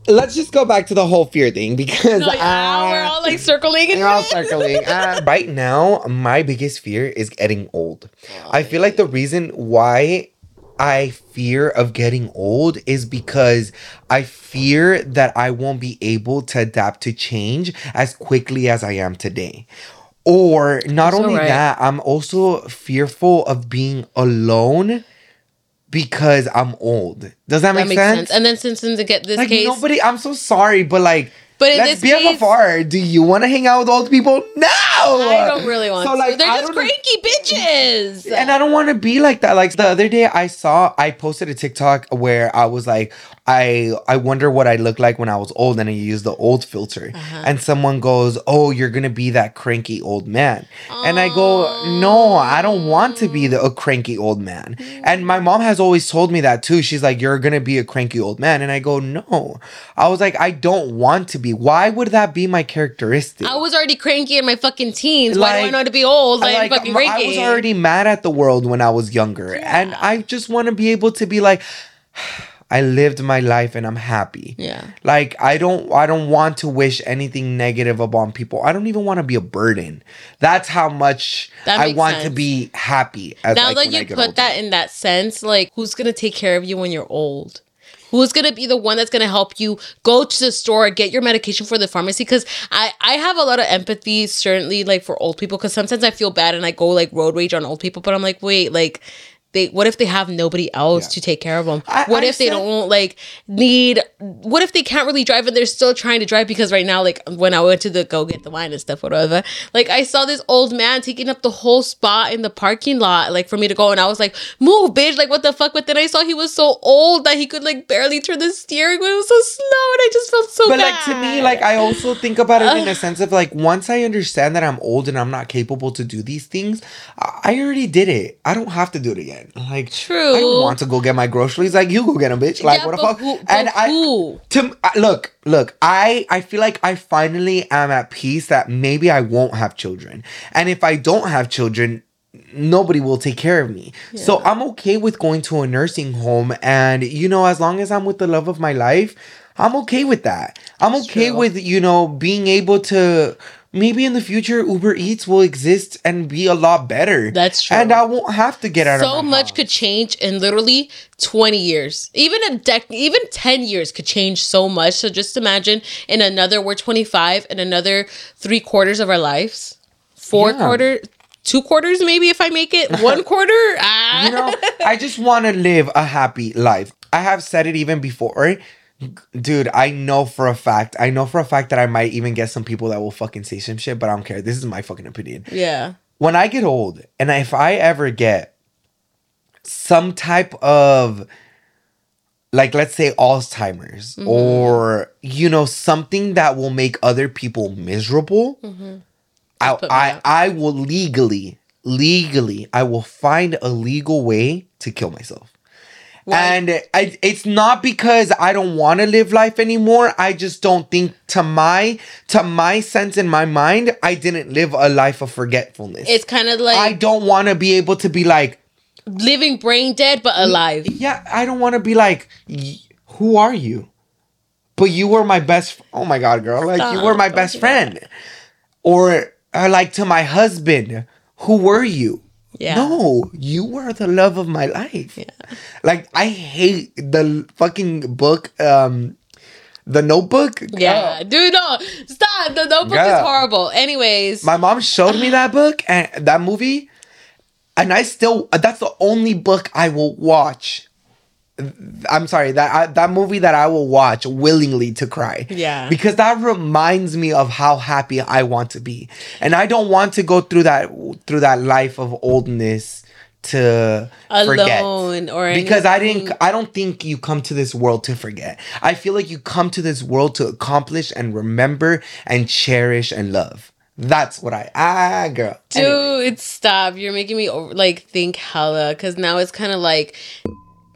Let's just go back to the whole fear thing because no, yeah, uh, we're all like circling and You're all circling. Uh, right now, my biggest fear is getting old. I feel like the reason why I fear of getting old is because I fear that I won't be able to adapt to change as quickly as I am today. Or not That's only alright. that, I'm also fearful of being alone because I'm old. Does that, that make sense? sense and then since in get this like case nobody, I'm so sorry, but like, But in let's this be case- FFR. Do you want to hang out with old people? No. I don't really want So, to. like, They're I just cranky bitches. and I don't want to be like that. Like the other day, I saw I posted a TikTok where I was like, I I wonder what I look like when I was old, and I used the old filter, Uh-huh. and someone goes, "Oh, you're gonna be that cranky old man," and I go, "No, I don't want to be the a cranky old man." And my mom has always told me that too. She's like, "You're gonna be a cranky old man," and I go, "No," I was like, "I don't want to be. Why would that be my characteristic?" I was already cranky in my fucking teens. Why do I Like- know to be old? Like, like, fucking I was already mad at the world when I was younger, and I just want to be able to be like, I lived my life and I'm happy. Yeah. Like I don't, I don't want to wish anything negative upon people. I don't even want to be a burden. That's how much That I want to be happy. As, now like, that you put older. that in that sense, like who's gonna take care of you when you're old? Who's gonna be the one that's gonna help you go to the store, get your medication for the pharmacy? Because I I have a lot of empathy, certainly like for old people. Because sometimes I feel bad and I go like road rage on old people, but I'm like, wait, like. They, what if they have nobody else Yeah. to take care of them? I- what I if they don't like need? What if they can't really drive and they're still trying to drive? Because right now, like when I went to the go get the wine and stuff, whatever, like I saw this old man taking up the whole spot in the parking lot, like for me to go, and I was like, "Move, bitch!" Like what the fuck? But then I saw he was so old that he could like barely turn the steering wheel. It was so slow, and I just felt so. but bad. like to me, like I also think about it in a sense of like once I understand that I'm old and I'm not capable to do these things, I I already did it. I don't have to do it again. Like True. I want to go get my groceries. Like you go get them, bitch. Like Yeah, what the fuck? who- and I who? to look look I I feel like I finally am at peace that maybe I won't have children, and if I don't have children. Nobody will take care of me. So I'm okay with going to a nursing home and you know as long as I'm with the love of my life, I'm okay with that. I'm okay true. with you know being able to maybe in the future Uber Eats will exist and be a lot better. That's true. And I won't have to get out of so much house. could change in literally 20 years even a dec even 10 years could change so much so just imagine in another we're 25 in another three quarters of our lives four Yeah. quarter two quarters maybe if i make it one quarter ah. you know, I just want to live a happy life. I have said it even before. Dude, I know for a fact, I know for a fact that I might even get some people that will fucking say some shit, but I don't care. This is my fucking opinion. yeah When I get old, and if I ever get some type of, like, let's say Alzheimer's, Mm-hmm. or, you know, something that will make other people miserable, I, put me I. I will legally, legally, I will find a legal way to kill myself. And I, it's not because I don't want to live life anymore. I just don't think to my to my sense in my mind, I didn't live a life of forgetfulness. it's kind of like I don't want to be able to be like, living brain dead but alive yeah, I don't want to be like, y- who are you? But you were my best. Oh my god, girl! Like you were my best friend. Or, or like to my husband, who were you? Yeah. No, you were the love of my life. Yeah. Like I hate the fucking book, um, the Notebook. yeah Girl. dude no stop the notebook is horrible anyways My mom showed me that book and that movie, and I still that's the only book I will watch. I'm sorry that I, that movie that I will watch willingly to cry. Yeah. because that reminds me of how happy I want to be, and I don't want to go through that through that life of oldness to forget. alone or because I didn't I don't think you come to this world to forget. I feel like you come to this world to accomplish and remember and cherish and love. That's what I ah girl. Anyway. Dude, stop. You're making me over, like think hella because now it's kind of like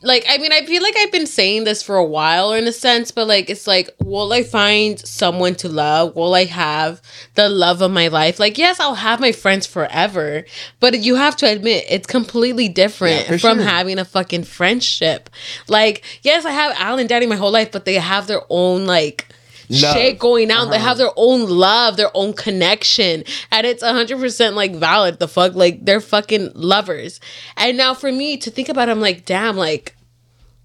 like I mean I feel like I've been saying this for a while in a sense, but like it's like will I find someone to love? Will I have the love of my life? Like yes, I'll have my friends forever, but you have to admit it's completely different Yeah, from sure. having a fucking friendship. Like yes, I have Al and Danny my whole life, but they have their own like Love. shit going out. They Uh-huh. have their own love, their own connection. And it's 100% like valid. The fuck? Like they're fucking lovers. And now for me to think about it, I'm like, damn, like,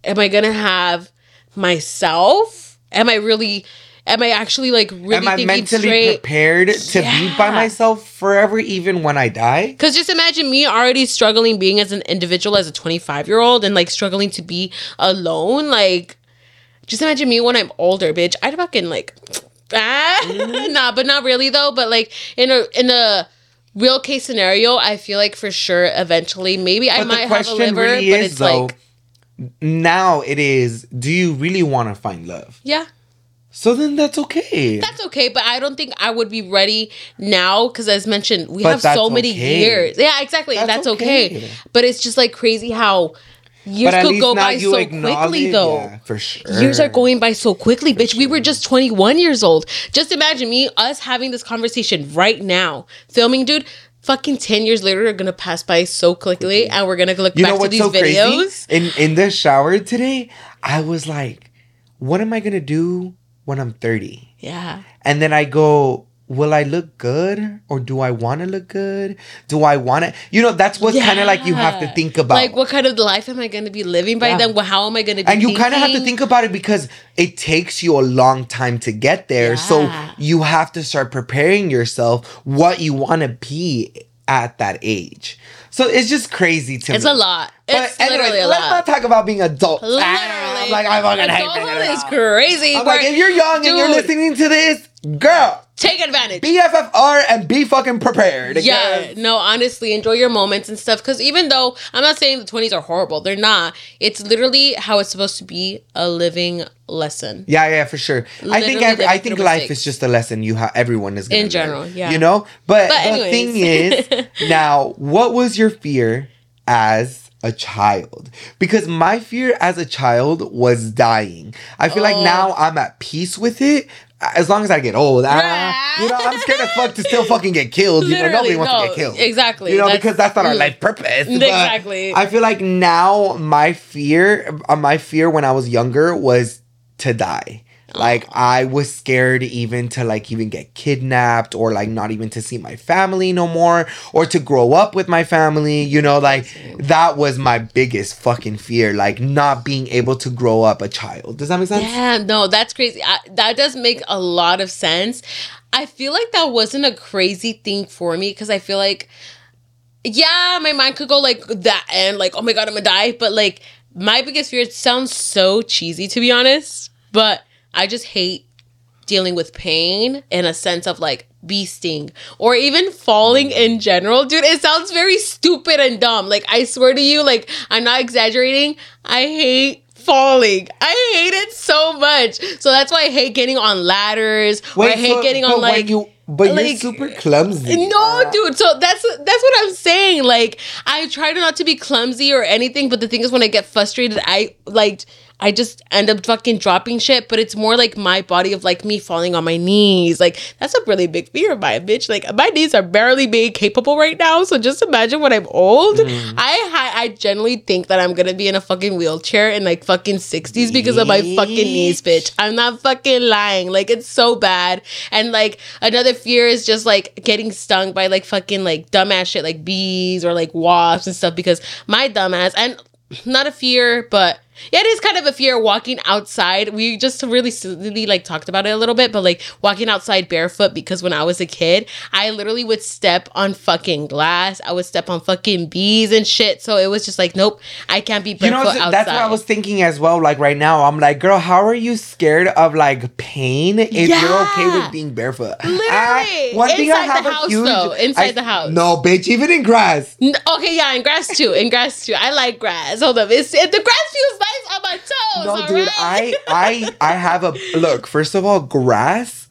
am I gonna have myself? Am I really, am I actually like really Am I mentally straight? prepared to be by myself forever even when I die? Because just imagine me already struggling being as an individual as a 25 year old and like struggling to be alone. Like, just imagine me when I'm older, bitch. I'd fucking like Ah, Mm-hmm. nah, but not really though. But like in a in a real case scenario, I feel like for sure eventually maybe I might have a liver, really but is it's though. like now it is. Do you really want to find love? yeah. So then that's okay. That's okay, but I don't think I would be ready now because, as mentioned, we But have so many okay. years. Yeah, exactly. That's That's, okay. okay. But it's just like crazy how years but could go by so quickly, though. yeah, for sure. Years are going by so quickly, bitch. We were just 21 years old. Just imagine me, us having this conversation right now, filming, dude. Fucking 10 years later are gonna pass by so quickly, and we're gonna look You back to these so videos. crazy? In in the shower today, I was like, "What am I gonna do when I'm 30?" Yeah. And then I go, will I look good or do I want to look good? Do I want to? You know, that's what kind of like you have to think about. Like, what kind of life am I going to be living by Yeah. then? Well, how am I going to be and you kind of have to think about it because it takes you a long time to get there. So you have to start preparing yourself what you want to be at that age. So it's just crazy to It's me. It's a lot. But It's anyways, literally a lot. let's lot. not talk about being adults. Literally. Ah, I'm like, I fucking hate being Adulthood is crazy. I'm like, if you're young and you're listening to this, girl, take advantage. be FFR and be fucking prepared. yeah, no, honestly, enjoy your moments and stuff. Because even though I'm not saying the 20s are horrible, they're not. It's literally how it's supposed to be a living lesson. Yeah, yeah, for sure. I think every, I think life mistakes. is just a lesson you have. Everyone is gonna In learn, general, yeah. You know, but, But the thing is, now, what was your fear as a child? Because my fear as a child was dying. I feel like Oh. now I'm at peace with it. As long as I get old, ah, you know, I'm scared as fuck to still fucking get killed. You know, nobody Literally, wants to get killed. exactly. You know, That's- because that's not our mm. life purpose. but Exactly. I feel like now my fear, uh, my fear when I was younger was to die. Like I was scared even to like even get kidnapped or like not even to see my family no more or to grow up with my family. You know, like that was my biggest fucking fear. Like not being able to grow up a child. Does that make sense? Yeah, no, that's crazy. I, that does make a lot of sense. I feel like that wasn't a crazy thing for me because I feel like, yeah, my mind could go like that and like, oh my god, I'm gonna die. But like, my biggest fear. It sounds so cheesy to be honest, but I just hate dealing with pain in a sense of like bee sting or even falling in general dude it sounds very stupid and dumb like i swear to you like i'm not exaggerating i hate falling i hate it so much so that's why i hate getting on ladders or i hate so- getting but on like you, but you're super clumsy. no, dude. So that's that's what I'm saying. Like I try not to be clumsy or anything, but the thing is, when I get frustrated, I like I just end up fucking dropping shit. But it's more like my body of like me falling on my knees. Like that's a really big fear of mine, bitch. Like my knees are barely being capable right now. So just imagine when I'm old. Mm. I I I generally think that I'm gonna be in a fucking wheelchair in like fucking 60s because of my fucking knees, bitch. I'm not fucking lying. Like it's so bad. And like another fear is just like getting stung by like fucking like dumbass shit like bees or like wasps and stuff because my dumbass and not a fear, but yeah, it is kind of a fear walking outside. We just really silly like talked about it a little bit, but like walking outside barefoot because when I was a kid, I literally would step on fucking glass. I would step on fucking bees and shit. So it was just like, nope, I can't be You barefoot know, outside. that's what I was thinking as well. Like right now, I'm like, girl, how are you scared of like pain if you're okay with being barefoot? Literally. Ah, one thing I Inside have the house, huge, though. Inside I- the house. No, bitch, even in grass. Okay, yeah, in grass too. In grass too. I like grass. Hold up, it's it, the grass feels on my toes. No, dude, right? I, I, I have a look. First of all, grass.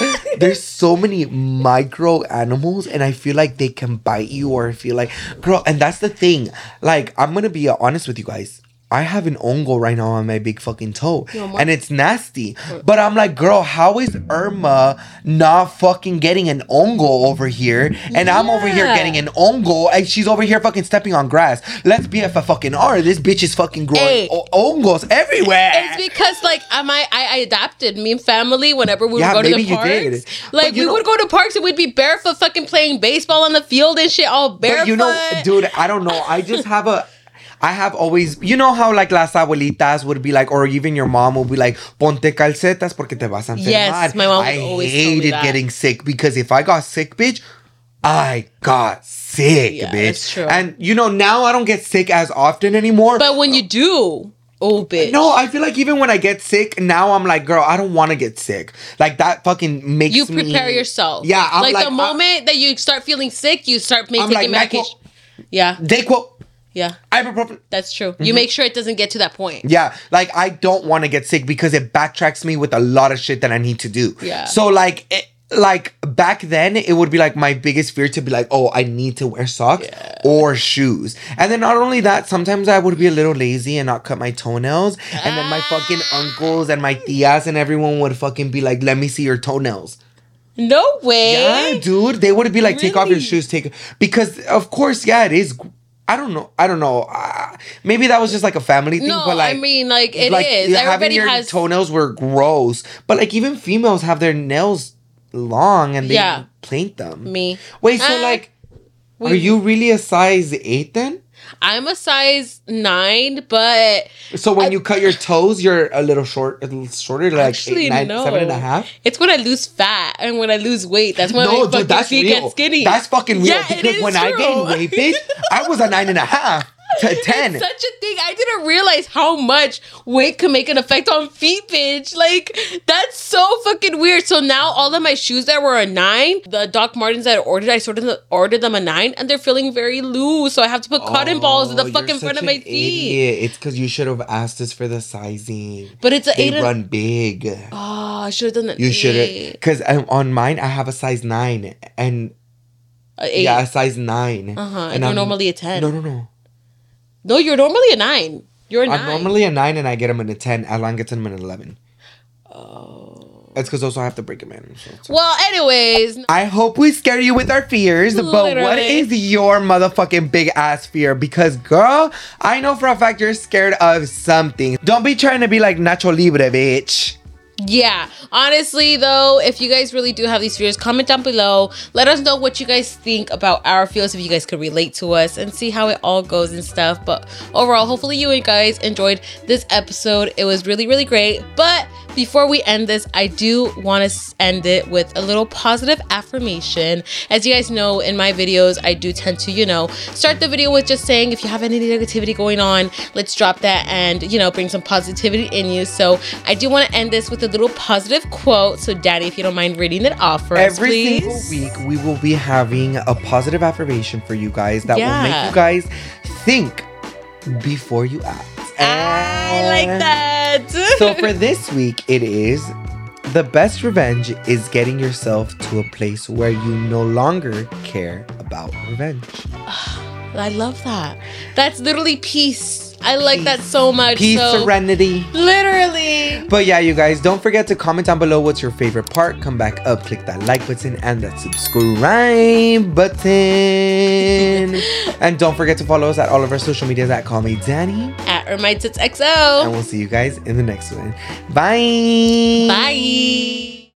There's so many micro animals, and I feel like they can bite you, or I feel like, girl, and that's the thing. Like, I'm gonna be honest with you guys. I have an ongo right now on my big fucking toe, You want more? and it's nasty. But I'm like, girl, how is Irma not fucking getting an ongo over here, and I'm over here getting an ongo, and she's over here fucking stepping on grass? Let's be a fucking R. This bitch is fucking growing Hey. o- ongos everywhere. It's because like am I I, I adapted me and family whenever we Yeah, would go to the parks. Like we know- would go to parks and we'd be barefoot fucking playing baseball on the field and shit all barefoot. But you know, dude, I don't know. I just have a. I have always, you know how like las abuelitas would be like, or even your mom would be like, ponte calcetas porque te vas a enfermar. Yes, my mom I always me hated getting sick because if I got sick, bitch, I got sick, Yeah, bitch. that's true. And you know, now I don't get sick as often anymore. But when you do, Oh, bitch. No, I feel like even when I get sick, now I'm like, girl, I don't want to get sick. Like that fucking makes you me- prepare yourself. Yeah, I'm like, like, the I- moment that you start feeling sick, you start making like, medication. Yeah, Dayquil, yeah, ibuprofen. that's true. Mm-hmm. You make sure it doesn't get to that point. Yeah, like I don't want to get sick because it backtracks me with a lot of shit that I need to do. Yeah. So like, it, like back then, it would be like my biggest fear to be like, oh, I need to wear socks or shoes. And then not only that, sometimes I would be a little lazy and not cut my toenails, and then my fucking uncles and my tias and everyone would fucking be like, let me see your toenails. No way. Yeah, dude. They would be like, take off your shoes, take because of course, yeah, it is. I don't know. I don't know. Uh, maybe that was just like a family thing, No, but like, I mean, like it is. like having Everybody your has. toenails were gross, but like even females have their nails long and they Yeah. paint them. me. Wait, so Uh, like, we- are you really a size eight then? I'm a size nine, but So when I- you cut your toes, you're a little short, a little shorter, like actually eight, nine, no. seven and a half. It's when I lose fat and when I lose weight. That's when No, my dude, that's feet real. get skinny. That's fucking real. Yeah, it because when I true. gained weight, bitch, I was a nine and a half to ten. It's such a thing. I didn't realize how much weight could make an effect on feet, bitch. Like that's so fucking weird. So now all of my shoes that were a nine, the Doc Martens that I ordered, I sort of ordered them a nine, and they're feeling very loose. So I have to put cotton balls in the Oh, fucking front of my feet. idiot. It's because you should have asked us for the sizing. But it's an They eight. run big. oh, I should have done that. You should have, because on mine I have a size nine, and Eight. yeah, a size nine. Uh huh. And And normally a ten. No, no, no. No, you're normally a nine. You're a 9 I'm normally a nine, and I get them in a ten. Alan gets them in an eleven. Oh. It's because also I have to break them in. So it's- Well, anyways, I hope we scare you with our fears, but what is your motherfucking big ass fear? Because girl, I know for a fact you're scared of something. Don't be trying to be like Nacho Libre, bitch. Yeah, honestly though, if you guys really do have these fears, comment down below. Let us know what you guys think about our fears, if you guys could relate to us and see how it all goes and stuff. But overall, hopefully you guys enjoyed this episode. It was really, really great. But before we end this, I do want to end it with a little positive affirmation. As you guys know, in my videos, I do tend to, you know, start the video with just saying if you have any negativity going on, let's drop that and, you know, bring some positivity in you. So I do want to end this with a little positive quote. So, Danny, if you don't mind reading it off for us, Every single week, we will be having a positive affirmation for you guys that will make you guys think before you act. I like that. so for this week, it is the best revenge is getting yourself to a place where you no longer care about revenge. I love that. That's literally peace. I like that so much. Peace, so, serenity. Literally. But yeah, you guys, don't forget to comment down below what's your favorite part. Come back up, click that like button and that subscribe button. and don't forget to follow us at all of our social medias at Call Me Danny. At It's XO. And we'll see you guys in the next one. Bye. Bye.